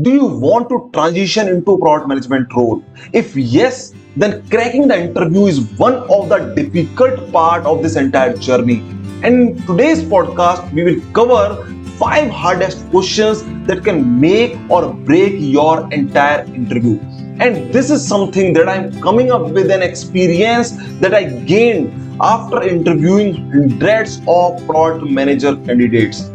Do you want to transition into product management role? If yes, then cracking the interview is one of the difficult part of this entire journey. And in today's podcast, we will cover five hardest questions that can make or break your entire interview. And this is something that I'm coming up with an experience that I gained after interviewing hundreds of product manager candidates.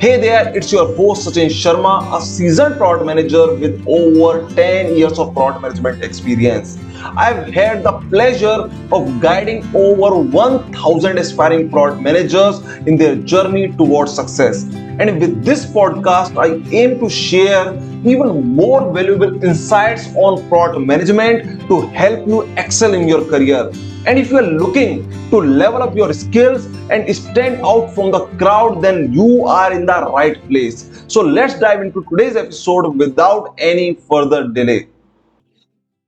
Hey there, it's your host Sachin Sharma, a seasoned product manager with over 10 years of product management experience. I've had the pleasure of guiding over 1000 aspiring product managers in their journey towards success. And with this podcast, I aim to share even more valuable insights on product management to help you excel in your career and if you are looking to level up your skills and stand out from the crowd, then you are in the right place. So let's dive into today's episode without any further delay.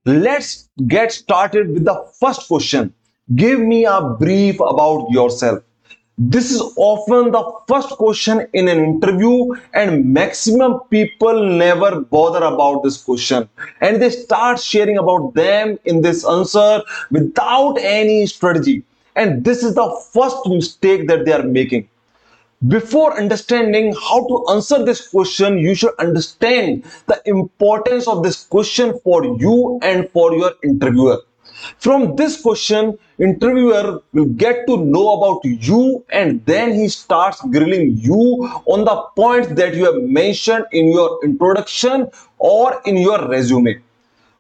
Let's get started with the first question. Give me a brief about yourself. This is often the first question in an interview, and maximum people never bother about this question and they start sharing about them in this answer without any strategy. And this is the first mistake that they are making. Before understanding how to answer this question, you should understand the importance of this question for you and for your interviewer. From this question, interviewer will get to know about you and then he starts grilling you on the points that you have mentioned in your introduction or in your resume.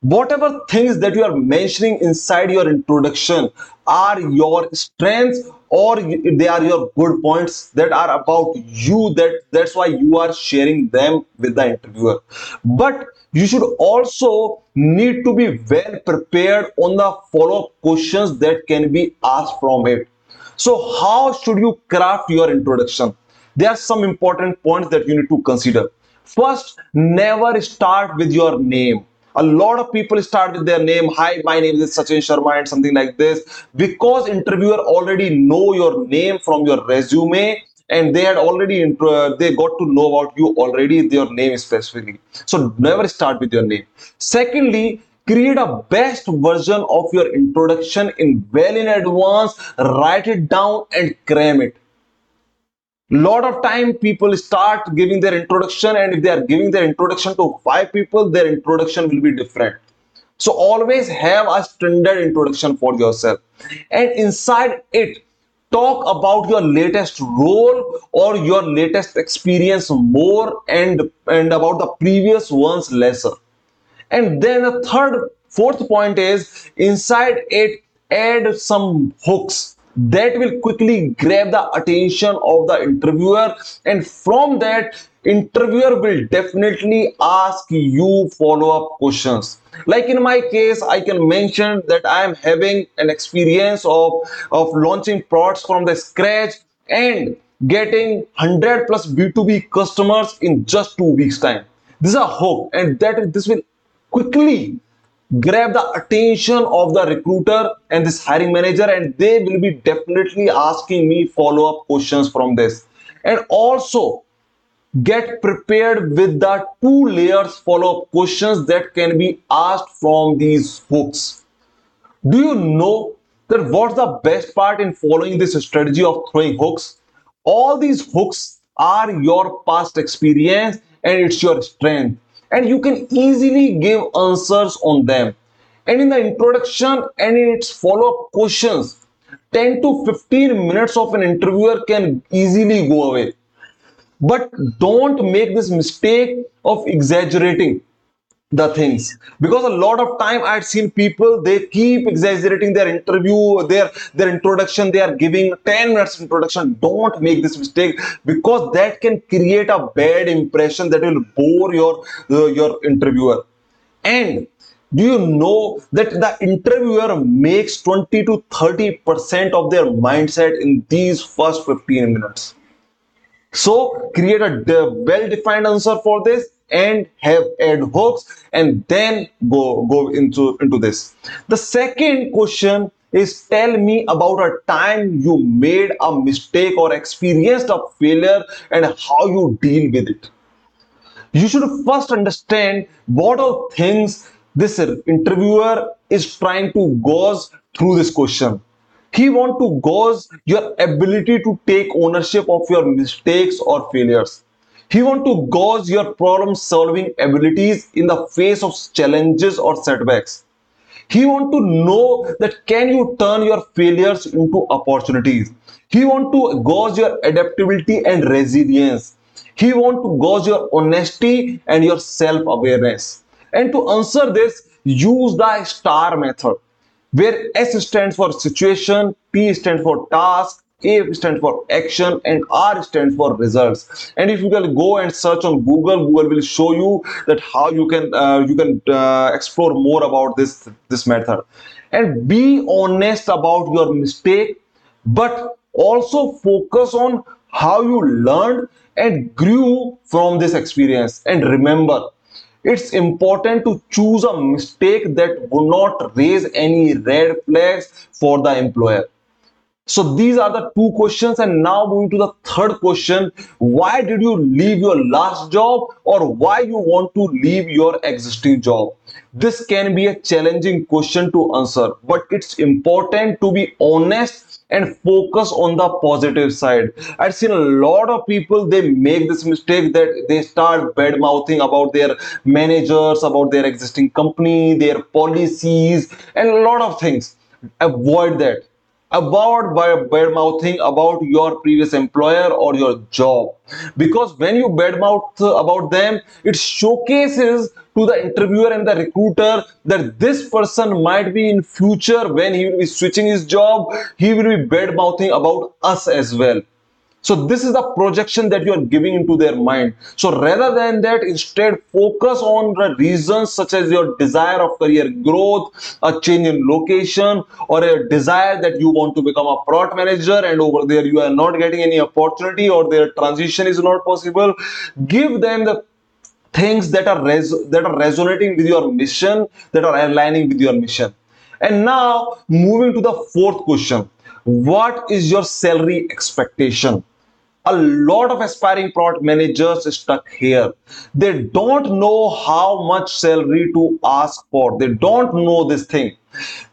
Whatever things that you are mentioning inside your introduction are your strengths or they are your good points that are about you that that's why you are sharing them with the interviewer but you should also need to be well prepared on the follow-up questions that can be asked from it. So how should you craft your introduction? There are some important points that you need to consider. First, never start with your name. A lot of people start with their name. Hi, my name is Sachin Sharma and something like this. Because interviewer already know your name from your resume, and they had already they got to know about you already their name specifically so never start with your name secondly create a best version of your introduction in well in advance write it down and cram it lot of time people start giving their introduction and if they are giving their introduction to five people their introduction will be different. So always have a standard introduction for yourself. And inside it talk about your latest role or your latest experience more and and about the previous ones lesser and then the third fourth point is inside it add some hooks that will quickly grab the attention of the interviewer. And from that interviewer will definitely ask you follow-up questions. Like in my case i can mention that i am having an experience of of launching products from the scratch and getting 100 plus b2b customers in just two weeks time. This is a hope and that this will quickly grab the attention of the recruiter and this hiring manager and they will be definitely asking me follow-up questions from this and also get prepared with the two layers follow-up questions that can be asked from these hooks. Do you know that what's the best part in following this strategy of throwing hooks? All these hooks are your past experience and it's your strength and you can easily give answers on them. And in the introduction and in its follow-up questions, 10 to 15 minutes of an interviewer can easily go away but don't make this mistake of exaggerating the things. Because a lot of time i've seen people they keep exaggerating their interview their their introduction they are giving 10 minutes introduction. Don't make this mistake because that can create a bad impression that will bore your uh, your interviewer. And do you know that the interviewer makes 20 to 30 percent of their mindset in these first 15 minutes so create a well-defined answer for this and have ad hooks and then go go into into this. The second question is tell me about a time you made a mistake or experienced a failure and how you deal with it. you should first understand what are things this interviewer is trying to gauge through this question he want to gauge your ability to take ownership of your mistakes or failures. He want to gauge your problem solving abilities in the face of challenges or setbacks. He want to know that can you turn your failures into opportunities. He want to gauge your adaptability and resilience. He want to gauge your honesty and your self-awareness. And to answer this use the star method where S stands for situation, T stands for task, A stands for action, and R stands for results. And if you can go and search on Google, Google will show you that how you can uh, you can uh, explore more about this this method. And be honest about your mistake, but also focus on how you learned and grew from this experience. And remember, it's important to choose a mistake that would not raise any red flags for the employer. So these are the two questions and now moving to the third question. Why did you leave your last job or why you want to leave your existing job? This can be a challenging question to answer, but it's important to be honest and focus on the positive side i've seen a lot of people they make this mistake that they start bad mouthing about their managers about their existing company their policies and a lot of things avoid that about bad mouthing about your previous employer or your job. Because when you bad mouth about them it showcases to the interviewer and the recruiter that this person might be in future when he will be switching his job he will be bad mouthing about us as well so this is the projection that you are giving into their mind. So rather than that, instead focus on the reasons such as your desire of career growth, a change in location, or a desire that you want to become a product manager and over there you are not getting any opportunity or their transition is not possible. Give them the things that are that are resonating with your mission, that are aligning with your mission. And now moving to the fourth question. What is your salary expectation? A lot of aspiring product managers stuck here. They don't know how much salary to ask for. They don't know this thing.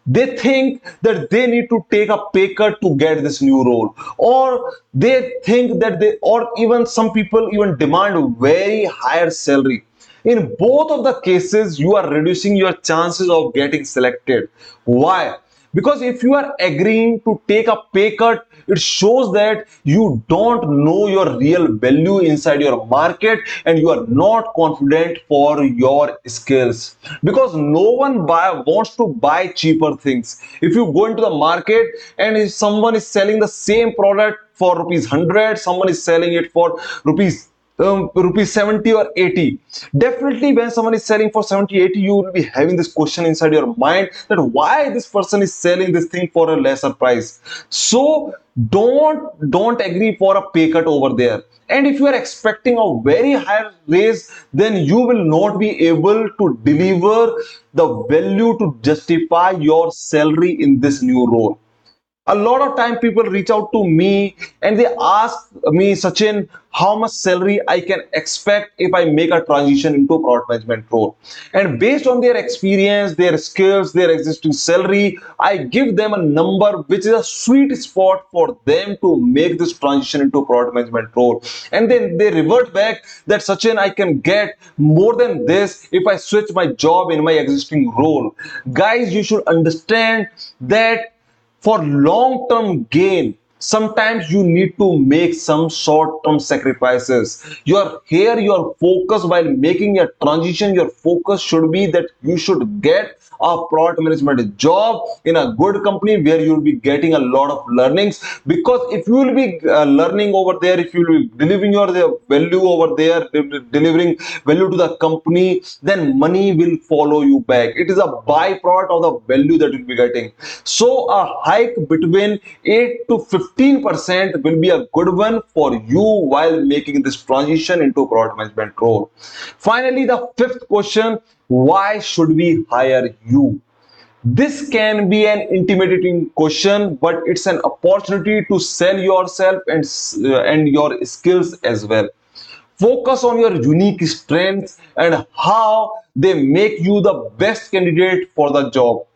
They think that they need to take a pay cut to get this new role. Or they think that they or even some people even demand very higher salary. In both of the cases you are reducing your chances of getting selected. Why? Because if you are agreeing to take a pay cut it shows that you don't know your real value inside your market and you are not confident for your skills. Because no one buy, wants to buy cheaper things. If you go into the market and if someone is selling the same product for rupees 100 someone is selling it for rupees um, rupees 70 or 80 definitely when someone is selling for 70 80 you will be having this question inside your mind that why this person is selling this thing for a lesser price. So don't don't agree for a pay cut over there. And if you are expecting a very high raise then you will not be able to deliver the value to justify your salary in this new role a lot of time people reach out to me and they ask me Sachin how much salary I can expect if I make a transition into product management role? And based on their experience their skills their existing salary I give them a number which is a sweet spot for them to make this transition into product management role. And then they revert back that Sachin I can get more than this if I switch my job in my existing role. Guys you should understand that for long term gain sometimes you need to make some short term sacrifices. Your here your focus while making a transition your focus should be that you should get a product management job in a good company where you'll be getting a lot of learnings. Because if you will be uh, learning over there if you will be delivering your value over there delivering value to the company then money will follow you back. It is a byproduct of the value that you'll be getting. So a hike between 8 to 15 percent will be a good one for you while making this transition into product management role. Finally the fifth question why should we hire you? This can be an intimidating question but it's an opportunity to sell yourself and uh, and your skills as well. Focus on your unique strengths and how they make you the best candidate for the job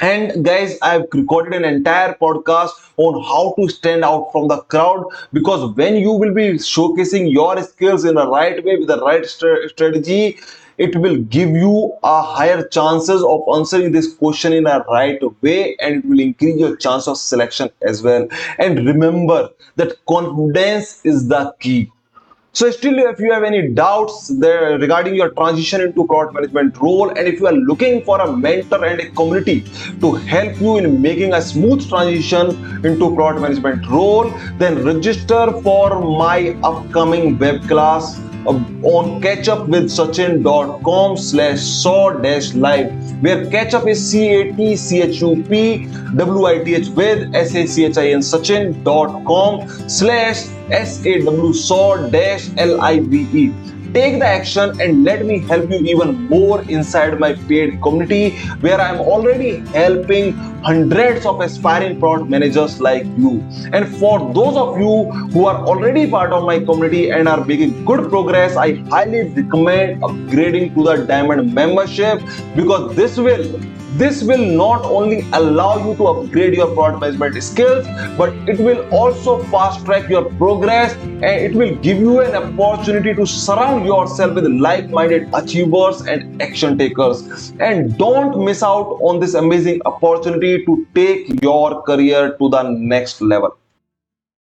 and guys i've recorded an entire podcast on how to stand out from the crowd because when you will be showcasing your skills in the right way with the right st- strategy it will give you a higher chances of answering this question in a right way and it will increase your chance of selection as well. And remember that confidence is the key so still, if you have any doubts there regarding your transition into product management role, and if you are looking for a mentor and a community to help you in making a smooth transition into product management role, then register for my upcoming web class on catchupwithsachin.com slash saw dash live where catchup is c-a-t-c-h-u-p-w-i-t-h with s-a-c-h-i-n sachin.com slash s-a-w saw dash l-i-v-e take the action and let me help you even more inside my paid community where I'm already helping hundreds of aspiring product managers like you. And for those of you who are already part of my community and are making good progress, I highly recommend upgrading to the diamond membership because this will this will not only allow you to upgrade your product management skills, but it will also fast track your progress and it will give you an opportunity to surround yourself with like minded achievers and action takers. And don't miss out on this amazing opportunity to take your career to the next level.